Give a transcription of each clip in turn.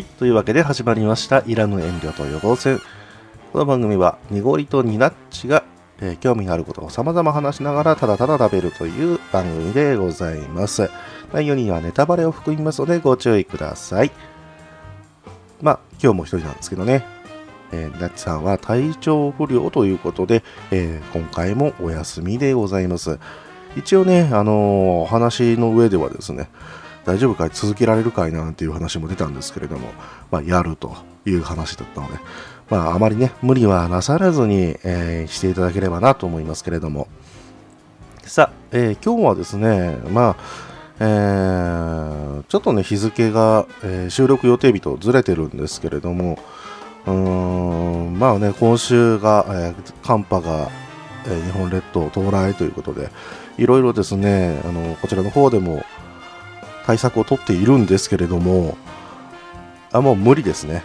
はい。というわけで始まりました。いらぬ遠慮と予防線。この番組は、濁りとニナッチが、えー興味のあることを様々話しながら、ただただ食べるという番組でございます。内容にはネタバレを含みますので、ご注意ください。まあ、今日も一人なんですけどね。えー、ニナッチさんは体調不良ということで、えー今回もお休みでございます。一応ね、あのーお話の上ではですね、大丈夫かい？続けられるかい？なんていう話も出たんですけれども、まあ、やるという話だったので、まあ、あまりね、無理はなさらずに、えーしていただければなと思いますけれども。さあ、えー今日はですね、まあ、えーちょっとね、日付が、えー収録予定日とずれてるんですけれども、うーん、まあね、今週が、えー寒波が、えー日本列島到来ということで、いろいろですね、あの、こちらの方でも対策を取っているんですけれども、あ、もう無理ですね。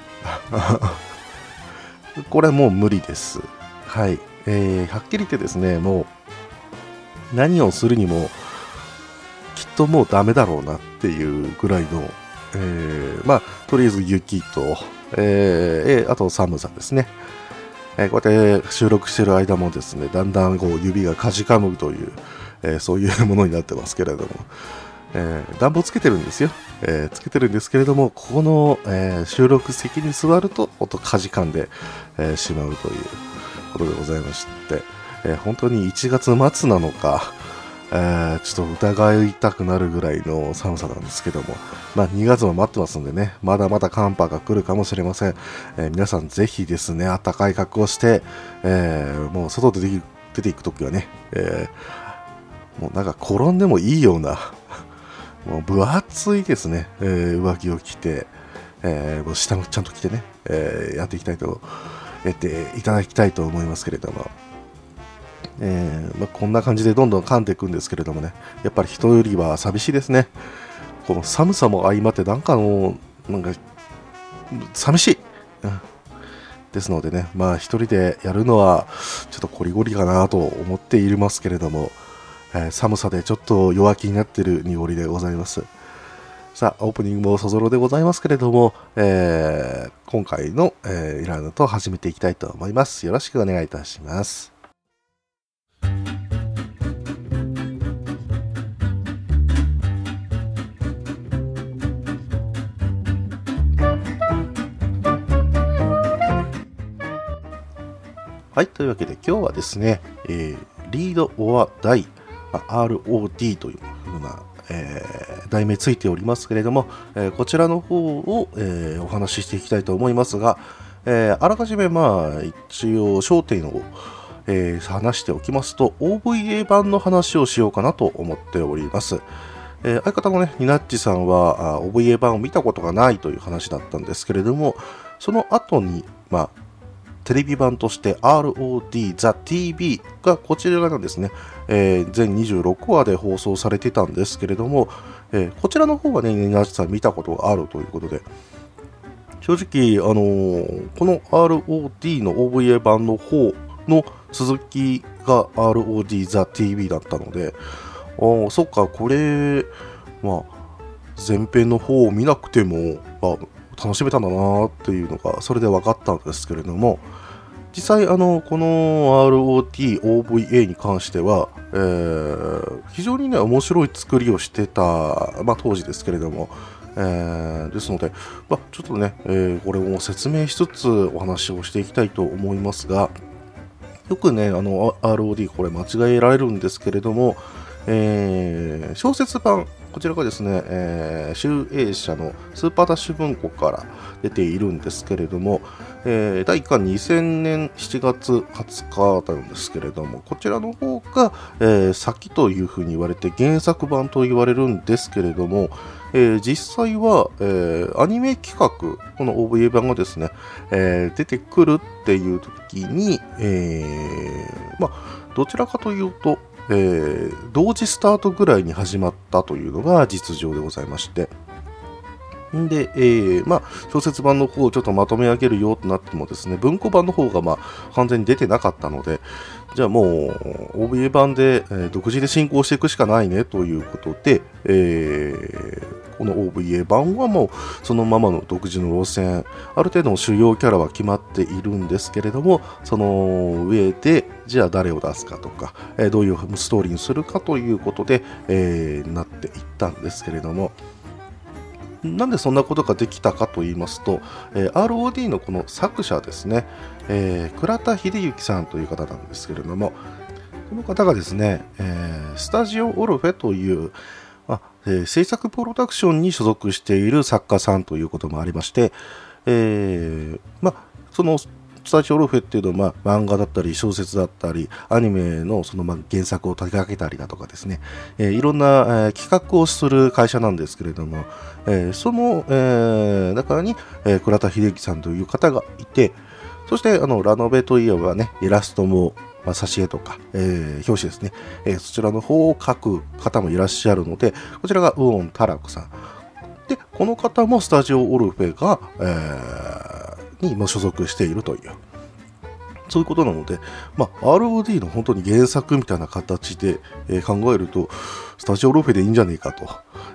これもう無理です。はい。えーはっきり言ってですね、もう、何をするにも、きっともうダメだろうなっていうぐらいの、えーまあ、とりあえず雪と、えーあと寒さですね。えこうやって収録している間もですね、だんだんこう指がかじかむという、えーそういうものになってますけれども、えー暖房つけてるんですよ、えーつけてるんですけれども、ここの、えー収録席に座ると、音かじかんで、えしまうということでございまして、え本当に1月末なのか、えちょっと疑いたくなるぐらいの寒さなんですけども、まあ、2月も待ってますんでね、まだまだ寒波が来るかもしれません。え皆さんぜひですね、暖かい格好をして、えもう外で出ていくときはね、えもうなんか転んでもいいような、もう分厚いですね、えー上着を着て、えー下もちゃんと着てね、えーやっていきたいと、やっていただきたいと思いますけれども、えーまあ、こんな感じでどんどん噛んでいくんですけれどもね、やっぱり人よりは寂しいですね。この寒さも相まって、なんかの、なんか、寂しい。うん。ですのでね、まあ一人でやるのはちょっとコリゴリかなと思っていますけれども、えー寒さでちょっと弱気になっている濁りでございます。さあ、オープニングもそぞろでございますけれども、えー今回の、えーイラヌと始めていきたいと思います。よろしくお願いいたします。はい、というわけで今日はですね、えー、リード・オア・ダイ、ROD というふうな、えー題名ついておりますけれども、えーこちらの方を、えーお話ししていきたいと思いますが、えーあらかじめまあ一応焦点を、え話しておきますと OVA 版の話をしようかなと思っております。え相方のね、ニナッチさんはあ OVA 版を見たことがないという話だったんですけれども、その後に、まあ、テレビ版として ROD The TV がこちらがですね、えー全26話で放送されてたんですけれども、えーこちらの方はね、ニナッチさん見たことがあるということで、正直、あのーこの ROD の OVA 版の方の続きが ROD The TV だったので、あそっか、これ、まあ、前編の方を見なくても、まあ楽しめたんだなっていうのが、それで分かったんですけれども、実際、あの、この ROT、OVA に関しては、えー非常にね、面白い作りをしてた、まあ、当時ですけれども、えーですので、まあ、ちょっとね、えーこれを説明しつつお話をしていきたいと思いますが、よくね、あの、ROD これ間違えられるんですけれども、えー小説版、こちらがですね、えー集英社のスーパーダッシュ文庫から出ているんですけれども、えー第1巻2000年7月20日なんですけれども、こちらの方が、えー先というふうに言われて原作版と言われるんですけれども、えー実際は、えーアニメ企画、この OVA 版がですね、えー出てくるっていう時に、えーまあ、どちらかというと、えー同時スタートぐらいに始まったというのが実情でございまして、で、えーまあ、小説版の方をちょっとまとめ上げるよとなってもですね、文庫版の方がまあ完全に出てなかったので、じゃあもう OBA 版で、えー独自で進行していくしかないねということで、えーこの OVA 版はもうそのままの独自の路線ある程度の主要キャラは決まっているんですけれどもその上でじゃあ誰を出すかとか、え、どういうストーリーにするかということで、えー、なっていったんですけれども。なんでそんなことができたかと言いますと、えー、ROD のこの作者ですね、えー、倉田秀幸さんという方なんですけれども、この方がですね、えー、スタジオオルフェという、えー、制作プロダクションに所属している作家さんということもありまして、えー、まそのスタジオオルフェっていうのは、ま漫画だったり小説だったりアニメのその、ま原作を手掛けたりだとかですね、えー、いろんな、えー、企画をする会社なんですけれども、えー、その、え中に、え倉田秀樹さんという方がいてそしてあのラノベといえばねイラストもまあ、挿絵とか、えー、表紙ですね、えー、そちらの方を書く方もいらっしゃるので、こちらがウオン・タラクさん。で、この方もスタジオ・オルフェが、えー、にも所属しているという。そういうことなので、まあ、ROD の本当に原作みたいな形で、えー、考えると、スタジオロフェでいいんじゃねえかと、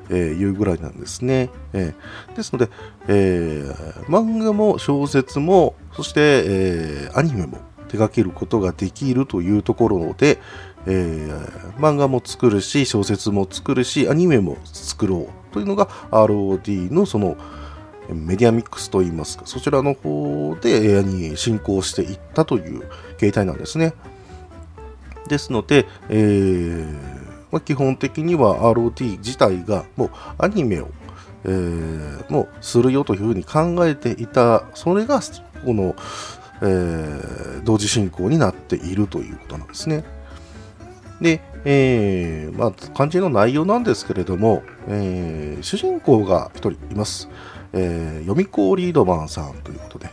えー、いうぐらいなんですね。えー、ですので、えー、漫画も小説も、そして、えー、アニメも手掛けることができるというところで、えー、漫画も作るし小説も作るしアニメも作ろうというのが ROD のそのメディアミックスといいますかそちらの方でに進行していったという形態なんですね。ですので、えーまあ、基本的には ROD 自体がもうアニメを、えー、もうするよというふうに考えていたそれがこのえー、同時進行になっているということなんですね。で、えーまあ、肝心の内容なんですけれども、えー、主人公が1人います。えー、読み子リードマンさんということで、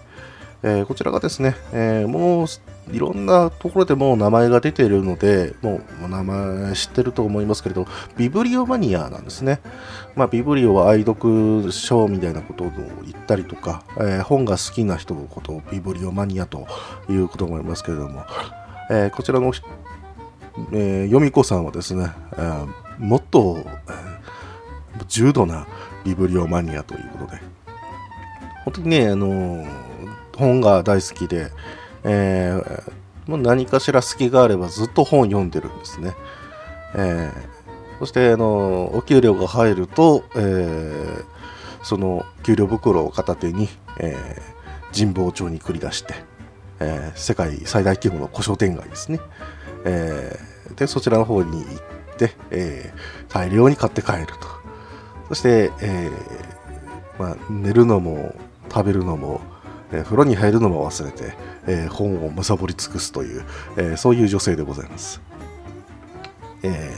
え、こちらがですね、えー、もういろんなところでもう名前が出ているので、もう名前知ってると思いますけれど、ビブリオマニアなんですね。まあ、ビブリオは愛読書みたいなことを言ったりとか、えー、本が好きな人のことをビブリオマニアということもありますけれども、えー、こちらの、えー、読み子さんはですね、えー、もっと、えー、重度なビブリオマニアということで、本当にね、あの、本が大好きで、えー、もう何かしら隙があればずっと本読んでるんですね。えー、そしてあのお給料が入ると、えー、その給料袋を片手に、えー、神保町に繰り出して、えー、世界最大規模の古書店街ですね、えー、でそちらの方に行って、えー、大量に買って帰るとそして、えーまあ、寝るのも食べるのもえー、風呂に入るのも忘れて、えー、本を貪り尽くすという、えー、そういう女性でございます。え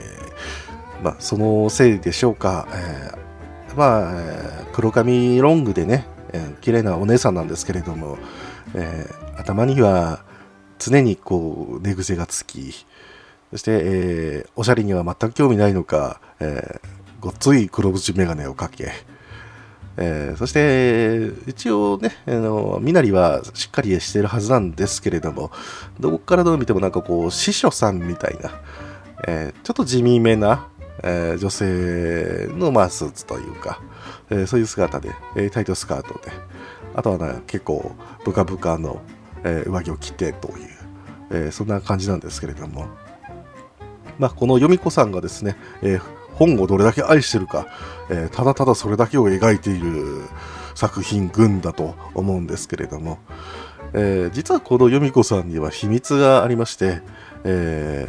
まあ、そのせいでしょうか、えまあ、黒髪ロングでね、えー、綺麗なお姉さんなんですけれども、え頭には常にこう寝癖がつき、そして、えおしゃれには全く興味ないのか、えごっつい黒縁眼鏡をかけ、えー、そして、一応ね、あの、身なりはしっかりしてるはずなんですけれども、どこからどう見てもなんかこう、司書さんみたいな、えー、ちょっと地味めな、えー、女性の、まあ、スーツというか、えそういう姿で、えタイトスカートで、あとは、ね、結構、ブカブカの、え上着を着てという、えそんな感じなんですけれども、まあ、この読子さんがですね、えー本をどれだけ愛してるか、えー、ただただそれだけを描いている作品群だと思うんですけれども、えー、実はこの由美子さんには秘密がありまして、え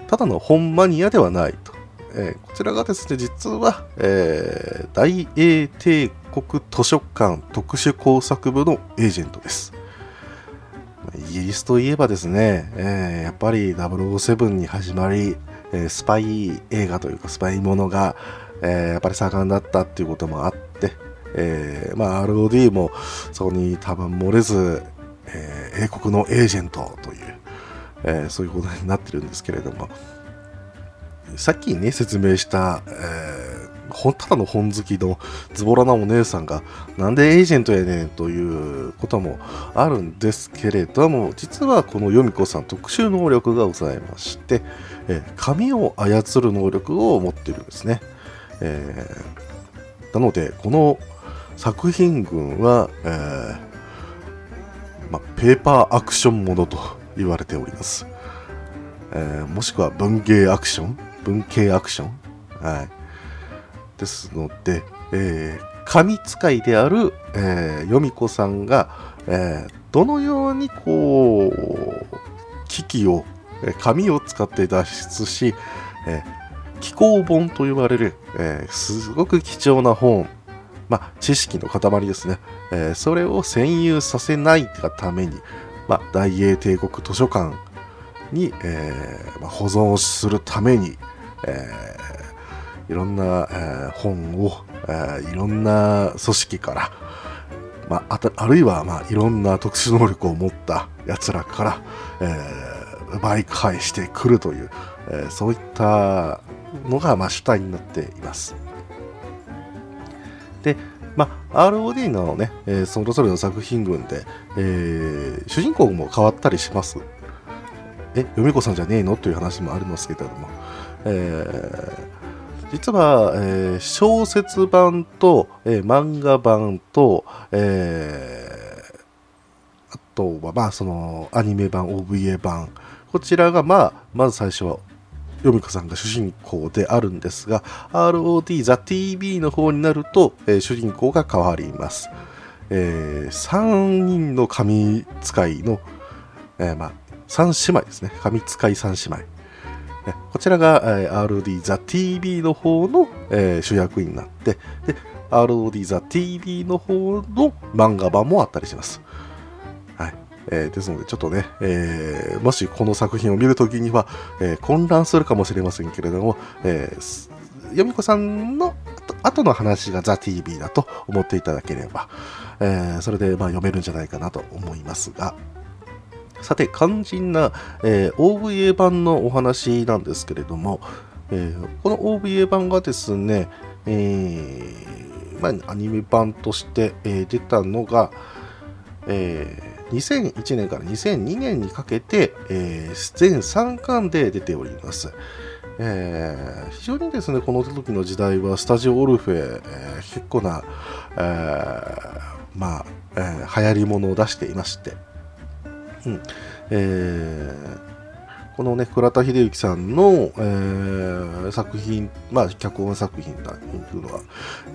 ー、ただの本マニアではないと。えー、こちらがですね、実は、えー、大英帝国図書館特殊工作部のエージェントです。イギリスといえばですね、えー、やっぱり007に始まり、え、スパイ映画というかスパイものが、えー、やっぱり盛んだったっていうこともあって、えー、まあ ROD もそこに多分漏れず、えー、英国のエージェントという、え、そういうことになってるんですけれどもさっきね説明した、えー、ただの本好きのズボラなお姉さんがなんでエージェントやねんということもあるんですけれども実はこのヨミ子さん特殊能力がございまして、え紙を操る能力を持っているんですね。えーなのでこの作品群は、えーま、ペーパーアクションものと言われております、えー、もしくは文芸アクション？文系アクション？はい。ですので、えー、神使いである、えー、ヨ子さんが、えー、どのようにこう機器を紙を使って脱出し、えー、気候本と呼ばれる、えー、すごく貴重な本、まあ、知識の塊ですね、えー、それを占有させないがために、まあ、大英帝国図書館に、えーまあ、保存するために、えー、いろんな、えー、本を、えー、いろんな組織から、まあ、あるいは、まあ、いろんな特殊能力を持ったやつらから、えー、奪い返してくるという、えー、そういったのが、まあ、主体になっています。で、まあ、ROD のね、えー、それぞれの作品群で、えー、主人公も変わったりします。え、読子さんじゃねえの？という話もありますけれども、えー、実は、えー、小説版と、えー、漫画版と、えー、あとは、まあ、その、アニメ版、OVA 版、こちらが、まあ、まず最初は、ヨミコさんが主人公であるんですが、ROD The TV の方になると、えー、主人公が変わります。えー、3人の神使いの、えー、まあ、3姉妹ですね。神使い3姉妹。こちらが、ROD The TV の方の、え、主役になって、で、ROD The TV の方の漫画版もあったりします。はい。えー、ですので、ちょっとね、えー、もしこの作品を見るときには、えー、混乱するかもしれませんけれども、えー、よみこさんの後の話がザ・ TV だと思っていただければ、えー、それでまあ読めるんじゃないかなと思いますが、さて、肝心な、えー、OVA 版のお話なんですけれども、えー、この OVA 版がですね、えー、まあ、アニメ版として、え、出たのが、えー、2001年から2002年にかけて、えー、全3巻で出ております。えー、非常にですね、この時の時代はスタジオオルフェ、えー、結構な、えー、まあ、えー、流行り物を出していまして、うんえー、このね倉田秀之さんの、えー、作品、まあ、脚本作品だというのは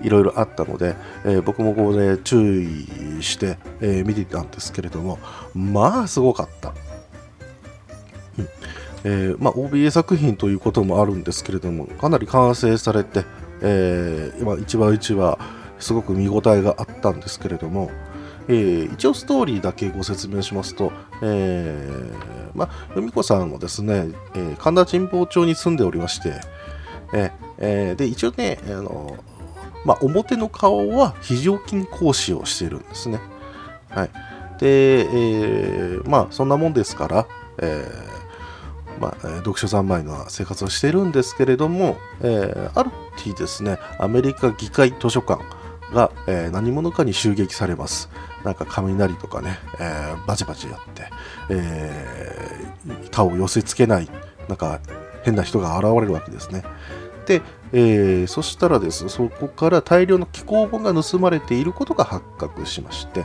いろいろあったので、えー、僕もここで注意して、えー、見ていたんですけれどもまあすごかった。うんえーまあ、OBA 作品ということもあるんですけれどもかなり完成されて、えー、今一話一話すごく見応えがあったんですけれども、えー、一応ストーリーだけご説明しますと、えー、まあ、由美子さんはですね、えー、神田神保町に住んでおりまして、えー、で一応ね、あのま、表の顔は非常勤講師をしているんですね。はい、で、えー、まそんなもんですから、えーま、読書三昧の生活をしているんですけれども、えー、ある日ですね、アメリカ議会図書館が、え、何者かに襲撃されます。なんか雷とかね、えー、バチバチやって、えー、他を寄せつけない、なんか変な人が現れるわけですね。で、えー、そしたらですそこから大量の気候本が盗まれていることが発覚しまして、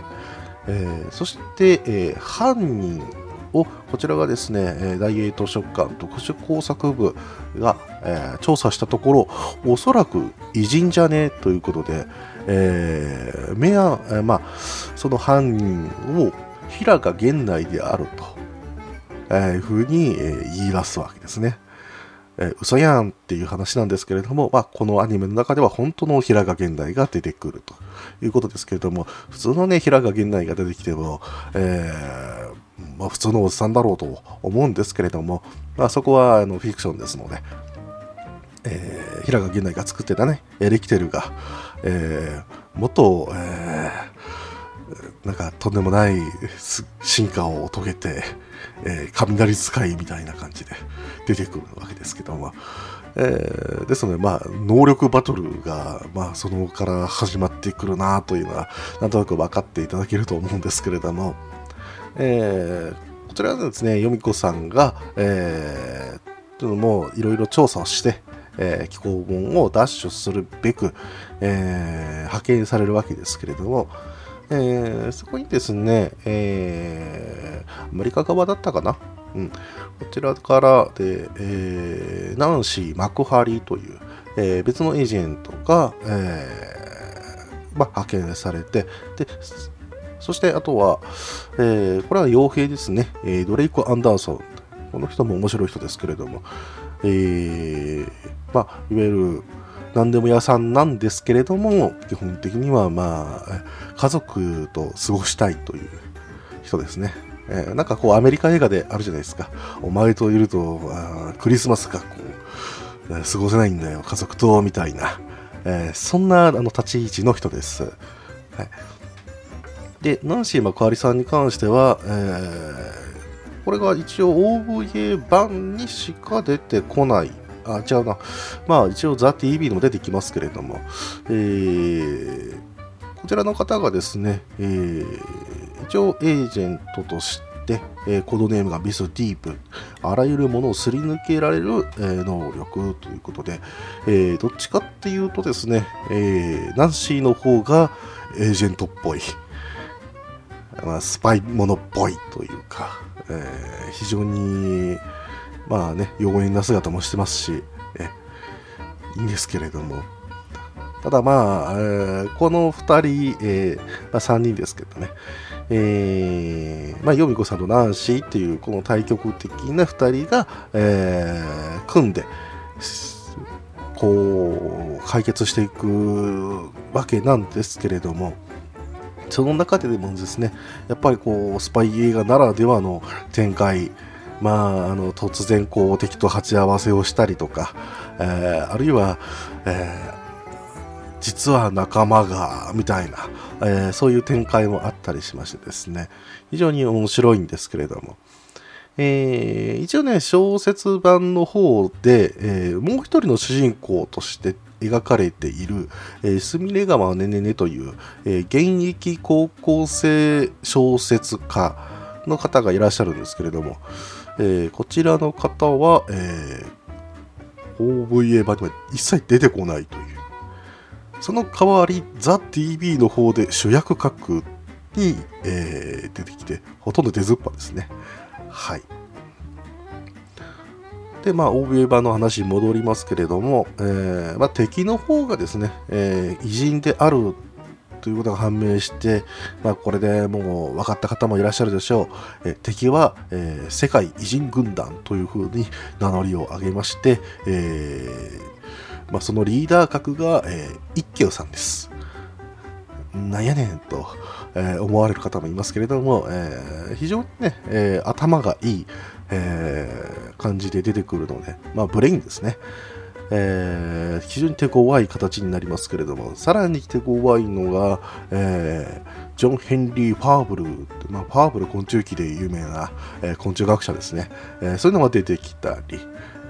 えー、そして、えー、犯人をこちらがですね大英図書館特殊工作部が、えー、調査したところおそらく偉人じゃね？ということで、えー、目や、えー、まあ、その犯人を平賀源内であると、えいうふうに、えー、言い出すわけですね。えー、嘘やんっていう話なんですけれども、まあ、このアニメの中では本当の平賀源内が出てくるということですけれども、普通のね、平賀源内が出てきても、えー、まあ、普通のおっさんだろうと思うんですけれども、まあ、そこはあのフィクションですので、えー、平賀源内が作ってたね、エレキテルが、えー、もっと、えー、なんかとんでもない進化を遂げて、えー、雷使いみたいな感じで出てくるわけですけども、えー、ですので、まあ、能力バトルが、まあ、そのから始まってくるなというのは、なんとなく分かっていただけると思うんですけれども、えー、こちらはですね、よみこさんが、えー、というのもいろいろ調査をして、えー、寄稿本を奪取するべく、えー、派遣されるわけですけれども、えー、そこにですね、えー、アメリカ側だったかな、うん、こちらからで、えー、ナンシー・マクハリという、えー、別のエージェントが、えーま、派遣されてでそしてあとは、えー、これは傭兵ですね、えー、ドレイク・アンダーソン。この人も面白い人ですけれども、えーまあ、いわゆる何でも屋さんなんですけれども、基本的にはまあ、家族と過ごしたいという人ですね。えー、なんかこうアメリカ映画であるじゃないですか。お前といると、あクリスマスがこう、過ごせないんだよ、家族と、みたいな。えー、そんなあの立ち位置の人です。はい、で、ナンシー・マクアリさんに関しては、えー、これが一応 OVA 版にしか出てこない。あ、違うな。まあ、一応、ザ・ TV でも出てきますけれども、えー、こちらの方がですね、えー、一応、エージェントとして、えー、コードネームがビス・ディープ、あらゆるものをすり抜けられる、えー、能力ということで、えー、どっちかっていうとですね、えー、ナンシーの方がエージェントっぽい、ま、スパイものっぽいというか、えー、非常に、まあね、妖艶な姿もしてますし、えいいんですけれども、ただまあ、えー、この2人、えーまあ、3人ですけどね、えー、まあ、ヨミコさんとナンシーっていうこの対極的な2人が、えー、組んで、こう、解決していくわけなんですけれども、その中ででもですね、やっぱりこう、スパイ映画ならではの展開、まあ、あの突然こう敵と鉢合わせをしたりとか、えー、あるいは、えー、実は仲間がみたいな、えー、そういう展開もあったりしましてですね非常に面白いんですけれども、えー、一応ね小説版の方で、えー、もう一人の主人公として描かれている、えー、スミレ川ねねねという、えー、現役高校生小説家の方がいらっしゃるんですけれども、えー、こちらの方は、え、OVA 版には一切出てこないという。その代わり、ザ・ TV の方で主役格に、え、出てきて、ほとんど出ずっぱですね。はい。で、まあ、OVA 版の話に戻りますけれども、えーまあ、敵の方がですね、えー、偉人であるということが判明して、まあ、これでもう分かった方もいらっしゃるでしょう。え敵は、えー、世界偉人軍団というふうに名乗りを上げまして、えー、まあ、そのリーダー格が、えー、一休さんです。なんやねんと、えー、思われる方もいますけれども、えー、非常にね、えー、頭がいい、え感じで出てくるので、まあ、ブレインですね。えー、非常に手強い形になりますけれども、さらに手強いのが、えー、ジョン・ヘンリー・ファーブル、まあ、ファーブル昆虫記で有名な、えー、昆虫学者ですね、えそういうのが出てきたり、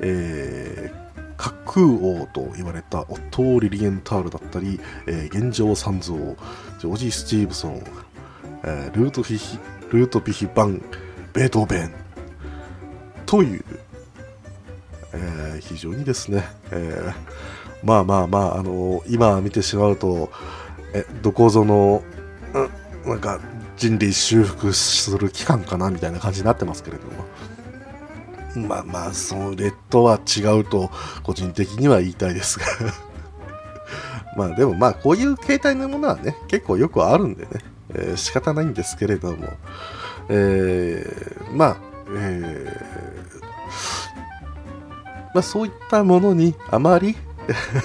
え滑空王と言われたオットー・リリエンタールだったり、え現状三蔵、ジョージ・スティーブソン、えルートフィヒ、ルートピヒバン、ベートーベンという、えー、非常にですね、えー、まあまあまあ、あのー、今見てしまうと、えどこぞの、うん、なんか人類修復する期間かなみたいな感じになってますけれども。まあまあ、それとは違うと、個人的には言いたいですが まあでもまあ、こういう形態のものはね、結構よくあるんでね、えー、仕方ないんですけれども、えー、まあ、えー、まあ、そういったものにあまり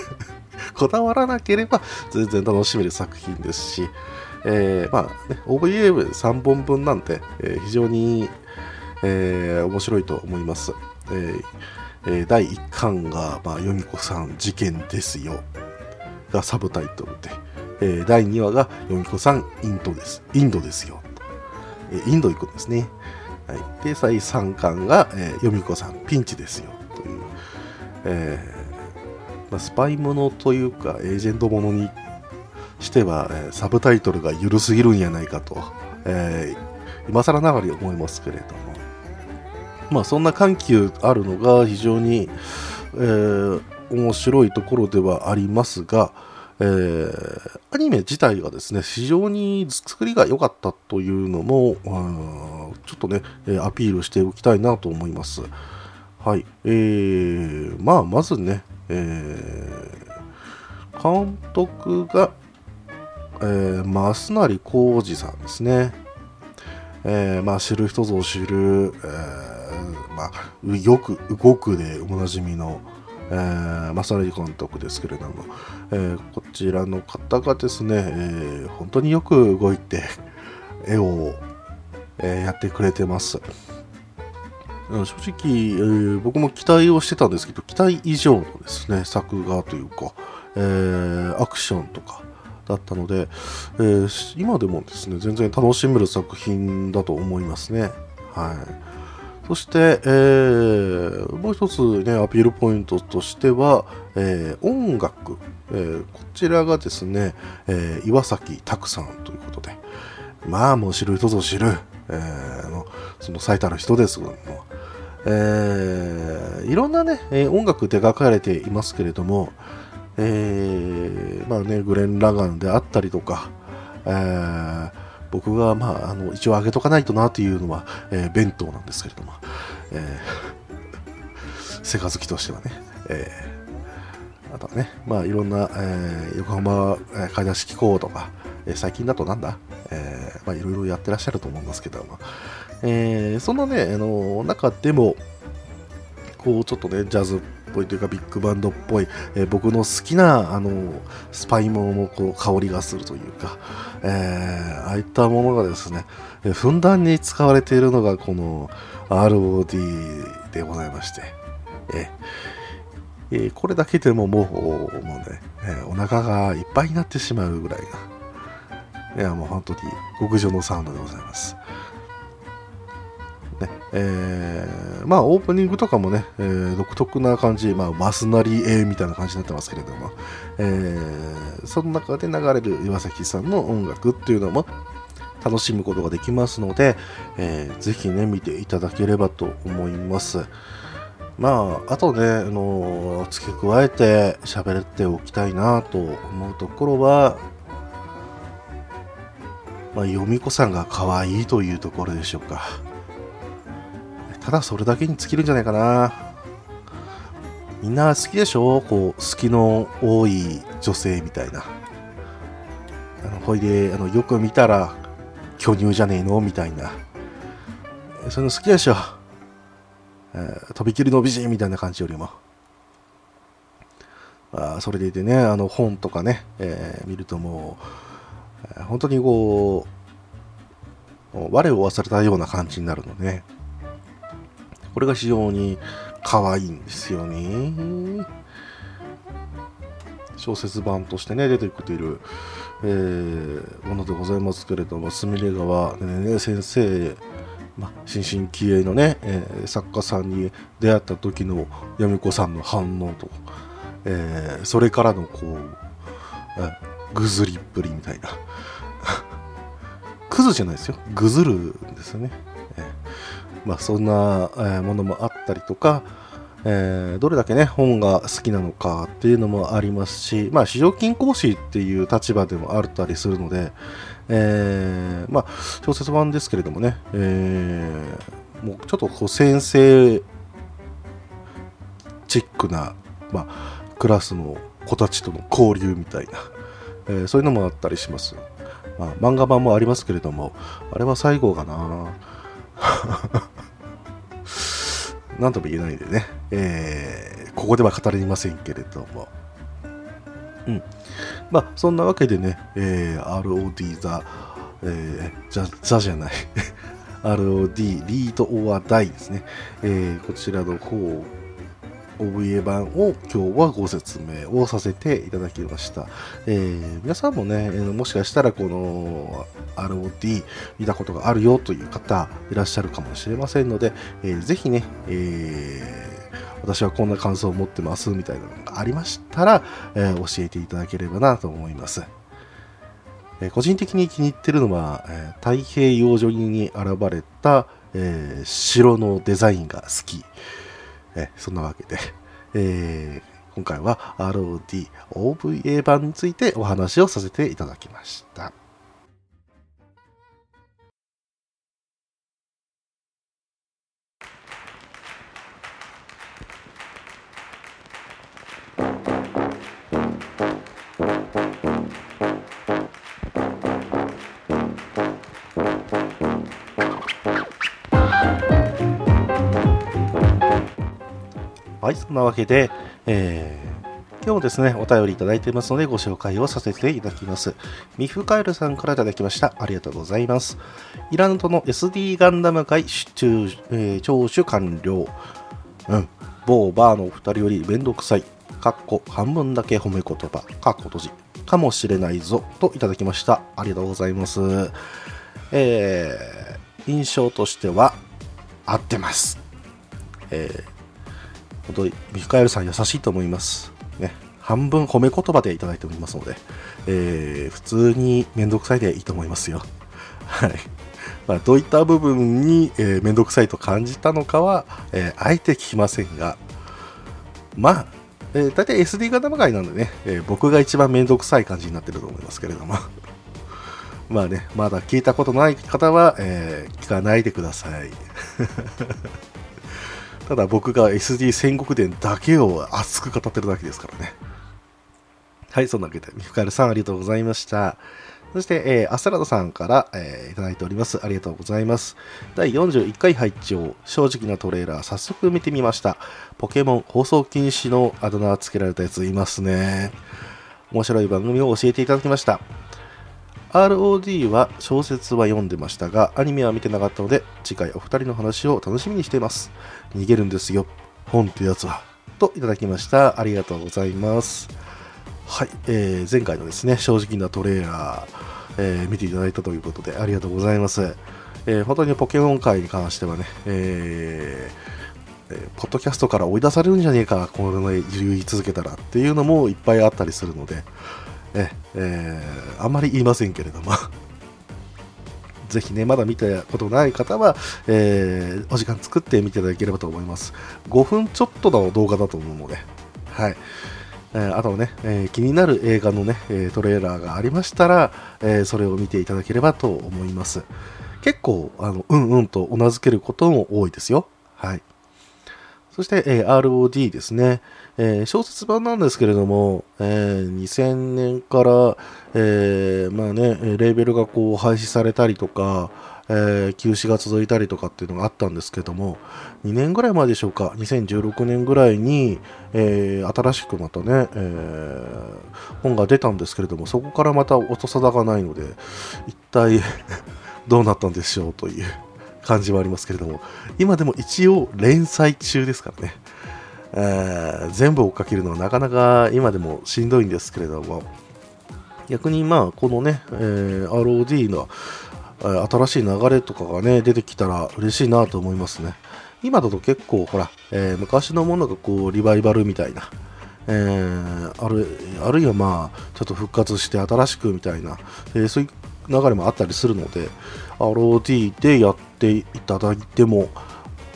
こだわらなければ全然楽しめる作品ですし、えー、まあね、OVA3 本分なんで、えー、非常に、えー、面白いと思います。えー、第1巻が、まあ、ヨミコさん事件ですよ。がサブタイトルで、え、第2話がヨミコさんインドです。インドですよ、え、インド行くんですね。はい、で、第3巻が、えー、ヨミコさんピンチですよ。というえーまあ、スパイものというかエージェントものにしては、え、サブタイトルが緩すぎるんやないかと、えー、今更ながら思いますけれどもまあそんな緩急あるのが非常に、えー、面白いところではありますが、えー、アニメ自体がですね、非常に作りが良かったというのも、ちょっとね、アピールしておきたいなと思います。はい。えー、まあ、まずね、えー、監督が、えー、増成浩二さんですね。えー、まあ、知る人ぞ知る、えー、まあ、よく動くでおなじみの、えー、マサリ監督ですけれども、えー、こちらの方がですね、えー、本当によく動いて絵を、えー、やってくれてます。正直、えー、僕も期待をしてたんですけど、期待以上のですね、作画というか、えー、アクションとかだったので、えー、今でもですね、全然楽しめる作品だと思いますね。はい。そして、えー、もう一つね、アピールポイントとしては、えー、音楽、えー、こちらがですね、えー、岩崎拓さんということで、まあもう知る人ぞ知る、えー、のその最たる人ですけども、えー、いろんなね、音楽手がかれていますけれども、えー、まあね、グレン・ラガンであったりとか、えー僕が、まあ、あの一応あげとかないとなというのは、えー、弁当なんですけれども、えー、セカ好きとしてはね、えー、あとはね、まあ、いろんな、えー、横浜買い出し機構とか、えー、最近だとなんだ、えーまあ、いろいろやってらっしゃると思いますけども、えー、そのね、あの中でも、こう、ちょっとね、ジャズっぽいというかビッグバンドっぽい、えー、僕の好きなあのスパイモのこう香りがするというか、えー、ああいったものがですね、え、ふんだんに使われているのがこの ROD でございまして、ええー、これだけでももうもうね、え、お腹がいっぱいになってしまうぐらいないやもう本当に極上のサウンドでございます。ねえー、まあオープニングとかもね、えー、独特な感じ、まあ、マスナリエみたいな感じになってますけれども、えー、その中で流れる岩崎さんの音楽っていうのも楽しむことができますので、えー、ぜひね見ていただければと思いますまああとね、あの付け加えて喋っておきたいなと思うところはまあ、由美子さんが可愛いというところでしょうか。ただそれだけに尽きるんじゃないかな。みんな好きでしょ？こう、好きの多い女性みたいな。あの、ほいで、あの、よく見たら、巨乳じゃねえの？みたいな。そういうの好きでしょ？えー、とびきりの美人？みたいな感じよりも。まあ、それでいてね、あの、本とかね、えー、見るともう、えー、本当にこう、我を忘れたような感じになるのね。これが非常に可愛いんですよね。小説版としてね、出てくている、えー、ものでございますけれども、すみれ川、ね、先生、ま、新進気鋭のね、えー、作家さんに出会った時のやみこさんの反応と、えー、それからのこう、ぐずりっぷりみたいな。クズじゃないですよ。ぐずるんですよね。まあ、そんな、ものもあったりとか、えー、どれだけね本が好きなのかっていうのもありますし、まあ、市場金講師っていう立場でもあったりするので、えー、まあ、小説版ですけれどもね、えー、もうちょっとこう先生チックな、まあ、クラスの子たちとの交流みたいな、えー、そういうのもあったりします。まあ、漫画版もありますけれども、あれは最後かな。何とも言えないんでね、えー、ここでは語りませんけれども、うん。まあ、そんなわけでね、えー、ROD ザ、えー、ザ、ザじゃない。ROD リードオアダイですね、えー、こちらの方 OVA 版を今日はご説明をさせていただきました。えー、皆さんもね、もしかしたらこの ROT 見たことがあるよという方いらっしゃるかもしれませんので、えー、ぜひね、えー、私はこんな感想を持ってますみたいなのがありましたら、え、教えていただければなと思います。え、個人的に気に入ってるのは、え、太平洋上に現れた、え、城のデザインが好き。えそんなわけで、えー、今回は ROD OVA 版についてお話をさせていただきました。はい、そんなわけで、えー、今日もですね、お便りいただいていますので、ご紹介をさせていただきます。ミフカエルさんからいただきました。ありがとうございます。イランとの SD ガンダム会聴取,、えー、聴取完了。うん。某バーのお二人よりめんどくさい。かっこ半分だけ褒め言葉。かっこ閉じ。かもしれないぞ。といただきました。ありがとうございます。えー、印象としては合ってます。えー本当にミカエルさん優しいと思います。ね、半分褒め言葉でいただいておりますので、えー、普通にめんどくさいでいいと思いますよ。はい。まあ、どういった部分に、えー、めんどくさいと感じたのかは、えー、あえて聞きませんが、まあ、えー、大体 SD 型の会なんでね、えー、僕が一番めんどくさい感じになってると思いますけれども。まあね、まだ聞いたことない方は、えー、聞かないでください。ただ僕が SD 戦国伝だけを熱く語ってるだけですからね。はい、そんなわけで、ミフカルさんありがとうございました。そして、えー、アスラドさんから、えー、いただいております。ありがとうございます。第41回配置を正直なトレーラー、早速見てみました。ポケモン放送禁止のあだ名つけられたやついますね。面白い番組を教えていただきました。ROD は小説は読んでましたが、アニメは見てなかったので、次回お二人の話を楽しみにしています。逃げるんですよ、本ってやつは。といただきました。ありがとうございます。はい、えー、前回のですね、正直なトレーラー、えー、見ていただいたということで、ありがとうございます。えー、本当にポケモン界に関してはね、えー、ポッドキャストから追い出されるんじゃねえか、この言い続けたらっていうのもいっぱいあったりするので、ええー、あんまり言いませんけれども ぜひね、まだ見たことない方は、えー、お時間作って見ていただければと思います。5分ちょっとの動画だと思うので、はい。えー、あとね、えー、気になる映画のね、えトレーラーがありましたら、えそれを見ていただければと思います。結構、あの、うんうんとうなずけることも多いですよ。はい。そして、え ROD ですね。えー、小説版なんですけれども、えー、2000年から、えー、まあね、レーベルがこう廃止されたりとか、え休止が続いたりとかっていうのがあったんですけども、2年ぐらい前でしょうか、2016年ぐらいに、え新しくまたね、え本が出たんですけれども、そこからまた音沙汰がないので、一体 どうなったんでしょうという感じはありますけれども、今でも一応連載中ですからね。えー、全部追っかけるのはなかなか今でもしんどいんですけれども、逆にまあ、このね、えー、ROD の新しい流れとかがね、出てきたら嬉しいなと思いますね。今だと結構、ほら、えー、昔のものがこう、リバイバルみたいな、えー、あるあるいはまあ、ちょっと復活して新しくみたいな、えー、そういう流れもあったりするので、ROD でやっていただいても、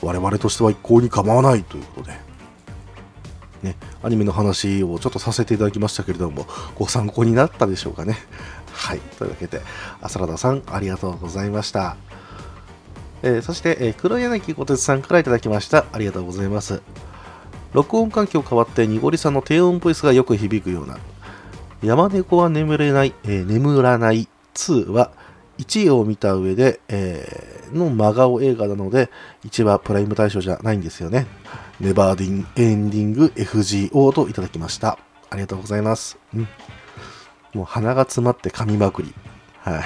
我々としては一向に構わないということで、ね、アニメの話をちょっとさせていただきましたけれども、ご参考になったでしょうかね。はい。というわけで、アサラダさん、ありがとうございました。えー、そして、えー、黒柳小鉄さんからいただきました。ありがとうございます。録音環境変わって、にごりさんの低音ボイスがよく響くような。山猫は眠れない、えー、眠らない2は、1位を見た上で、えー、の真顔映画なので、1話プライム対象じゃないんですよね。ネバーディンエンディング FGO といただきました。ありがとうございます。うん。もう鼻が詰まって噛みまくり。はい。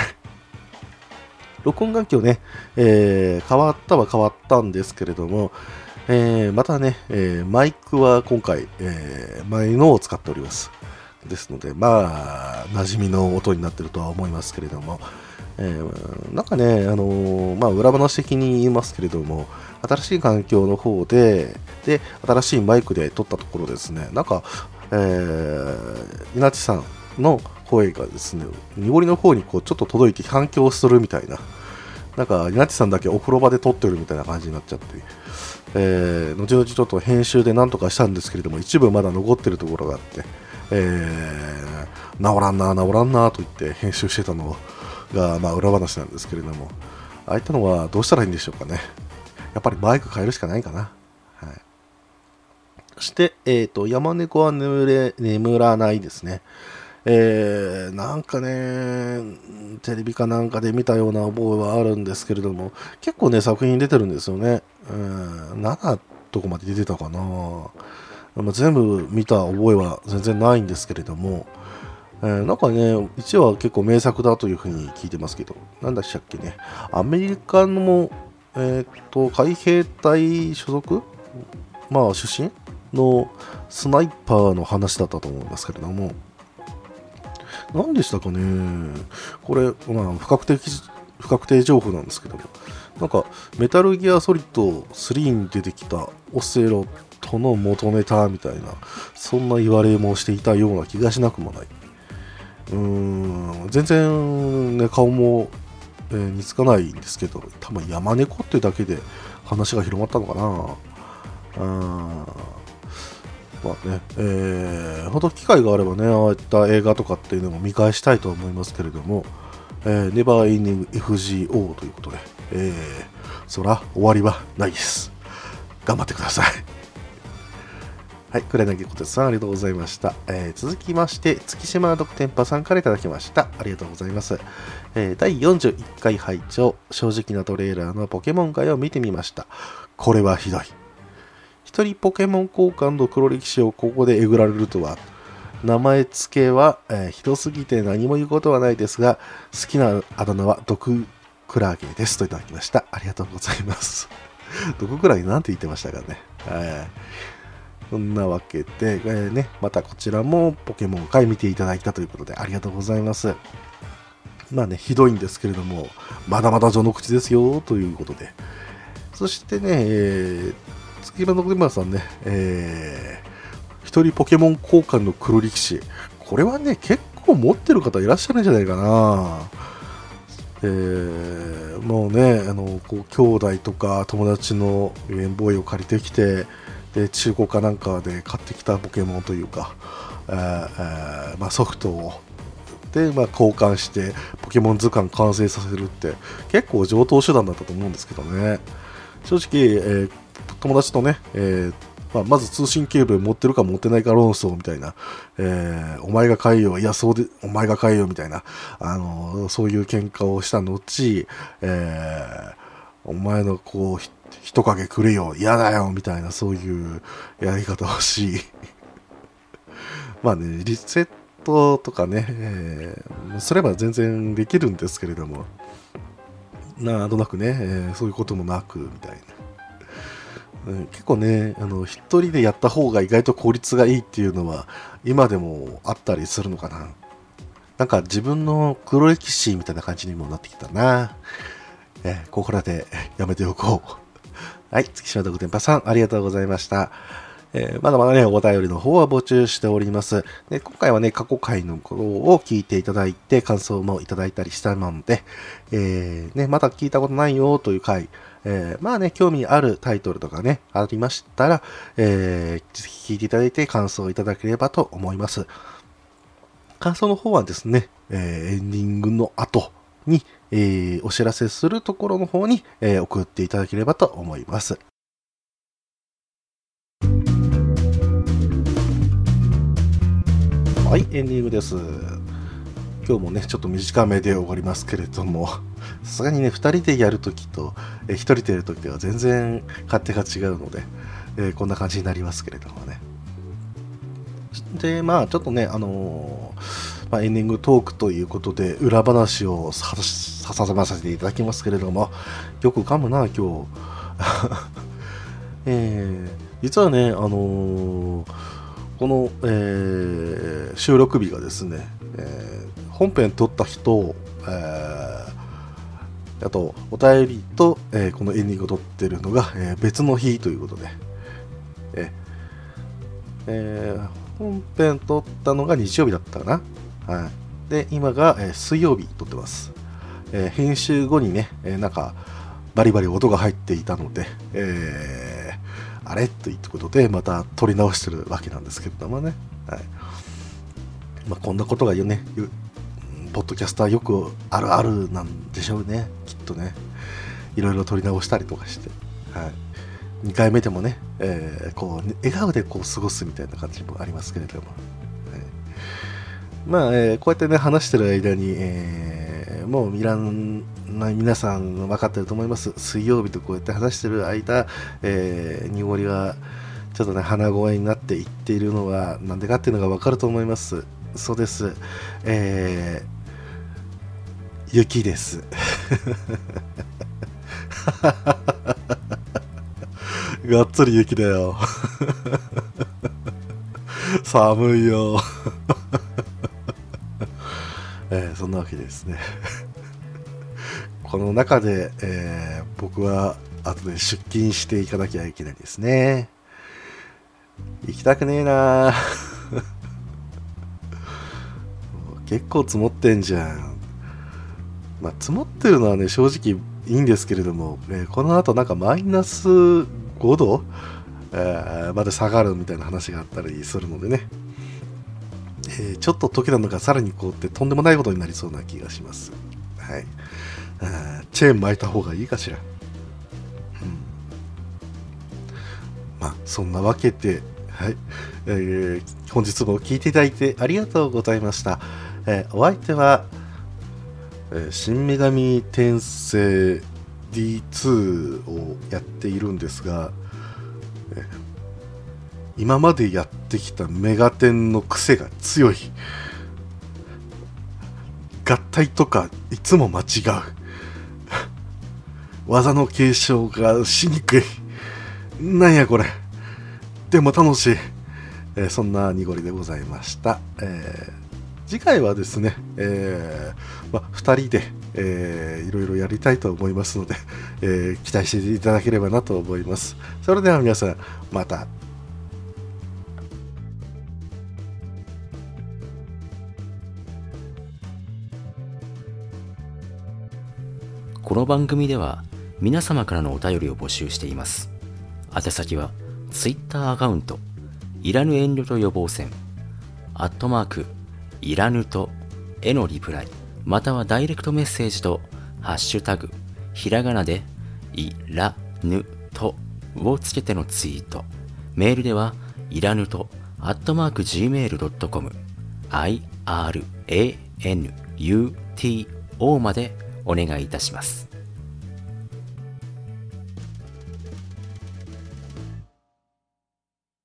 録音環境ね、えー、変わったは変わったんですけれども、えー、またね、えー、マイクは今回、えー、前のを使っております。ですので、まあ、馴染みの音になってるとは思いますけれども、えー、なんかね、あのー、まあ、裏話的に言いますけれども、新しい環境の方で、で、新しいマイクで撮ったところですね、なんか、えー、稲地さんの声がですね、濁りの方にこうちょっと届いて反響するみたいな、なんか、稲地さんだけお風呂場で撮ってるみたいな感じになっちゃって、えー、後々ちょっと編集でなんとかしたんですけれども、一部まだ残ってるところがあって、えー、治らんな、治らんなと言って編集してたのが、まあ、裏話なんですけれども、ああいったのはどうしたらいいんでしょうかね。やっぱりマイク変えるしかないかな。はい。そして、えっ、ー、と、山猫は眠れ、眠らないですね。えー、なんかね、テレビかなんかで見たような覚えはあるんですけれども、結構ね、作品出てるんですよね。うん、7とこまで出てたかな。まあ、全部見た覚えは全然ないんですけれども、えー、なんかね、1話は結構名作だというふうに聞いてますけど、なんだしたっけね、アメリカの、えー、っと、海兵隊所属？まあ、出身のスナイパーの話だったと思うんですけれども、何でしたかね、これ、まあ、不確定不確定情報なんですけども、なんか、メタルギアソリッド3に出てきたオセロットの元ネタみたいな、そんな言われもしていたような気がしなくもない。うん、全然、ね、顔も、えー、似つかないんですけど、多分山猫ってだけで話が広まったのかな。うんまあね、えー、ほんと機会があればね、ああいった映画とかっていうのも見返したいと思いますけれども、えー、ネバーエンディング FGO ということで、えー、そら終わりはないです。頑張ってください。はい、黒柳小鉄さんありがとうございました。えー、続きまして、月島独天パさんからいただきました。ありがとうございます。えー、第41回拝聴正直なトレーラーのポケモン界を見てみました。これはひどい。一人ポケモン交換の黒歴史をここでえぐられるとは、名前付けは、えー、ひどすぎて何も言うことはないですが、好きなあだ名は毒クラゲですといただきました。ありがとうございます。毒クラゲなんて言ってましたかね。はい。そんなわけで、えー、ね、またこちらもポケモン回見ていただいたということでありがとうございます。まあね、ひどいんですけれども、まだまだ序の口ですよということで。そしてね、えー月村のさんね、えー、一人ポケモン交換の黒力士。これはね、結構持ってる方いらっしゃるんじゃないかな。えー、もうね、あの、こう、兄弟とか友達のゲームボーイを借りてきて、で、中古かなんかで買ってきたポケモンというか、えーえ、まあ、ソフトをで、まあ、交換してポケモン図鑑完成させるって結構上等手段だったと思うんですけどね。正直、えー、友達とね、えーまあ、まず通信ケーブル持ってるか持ってないか論争みたいな、えー、お前が買えよ、いや、そうで、お前が買えよみたいな、あのー、そういう喧嘩をした後、えー、お前のこう、人影くれよ、嫌だよ、みたいな、そういうやり方をし、まあね、リセットとかね、えー、すれば全然できるんですけれども、なんとなくね、えー、そういうこともなく、みたいな。結構ね、あの、一人でやった方が意外と効率がいいっていうのは、今でもあったりするのかな。なんか自分の黒歴史みたいな感じにもなってきたな。えここらでやめておこう。はい、月島独天パさん、ありがとうございました。えー、まだまだね、お便りの方は募集しております。で今回はね、過去回のことを聞いていただいて、感想もいただいたりしたので、えー、ね、まだ聞いたことないよという回、えー、まあね、興味あるタイトルとかね、ありましたら、えー、ぜひ聞いていただいて感想をいただければと思います。感想の方はですね、えー、エンディングの後に、えー、お知らせするところの方に、えー、送っていただければと思います。はい、エンディングです。今日もね、ちょっと短めで終わりますけれども、さすがにね、2人でやるときと、え1人でやるときでは全然勝手が違うので、えー、こんな感じになりますけれどもね。で、まあ、ちょっとね、あのー、まあ、エンディングトークということで、裏話をささませていただきますけれども、よく噛むな、今日。えー、実はね、あのー、この、えー、収録日がですね、えー本編撮った人、えー、あとお便りと、えー、このエンディングを撮ってるのが、えー、別の日ということで、ええー、本編撮ったのが日曜日だったかな、はい、で今が、え、水曜日撮ってます。え、編集後にね、え、なんかバリバリ音が入っていたので、えー、あれ？ということでまた撮り直してるわけなんですけれどもね、はい。まあ、こんなことがねポッドキャスターよくあるあるなんでしょうね。きっとね。いろいろ撮り直したりとかして、はい、2回目でもね、えー、こう笑顔でこう過ごすみたいな感じもありますけれども、まあ、えー、こうやってね話してる間に、えー、もうミラン皆さん分かってると思います。水曜日とこうやって話してる間、えー、濁りがちょっとね鼻声になっていっているのはなんでかっていうのが分かると思います。そうです、えー、雪です。がっつり雪だよ。寒いよ、そんなわけですね。この中で、えー、僕は後で出勤していかなきゃいけないですね。行きたくねえな。結構積もってんじゃん。まあ積もってるのはね正直いいんですけれども、えー、この後なんかマイナス5度、えー、まで下がるみたいな話があったりするのでね、えー、ちょっと時なのかさらにこうってとんでもないことになりそうな気がします。はい。チェーン巻いた方がいいかしら。うん。まあ、そんなわけで、はい。えー、本日も聞いていただいてありがとうございました。えー、お相手は、え新女神転生 D2 をやっているんですが、今までやってきたメガテンの癖が強い。合体とかいつも間違う。技の継承がしにくい。なんやこれ。でも楽しい、えー、そんな濁りでございました、えー次回はですね、えーま、2人で、えー、いろいろやりたいと思いますので、え、期待していただければなと思います。それでは皆さん、また。この番組では皆様からのお便りを募集しています。宛先は Twitter アカウント、いらぬ遠慮と予防線、アットマーク、いらぬとへのリプライ、またはダイレクトメッセージと、ハッシュタグ、ひらがなで、いらぬとをつけてのツイート。メールでは、いらぬと、アットマーク gmail.com、i, r, a, n, u, t, o までお願いいたします。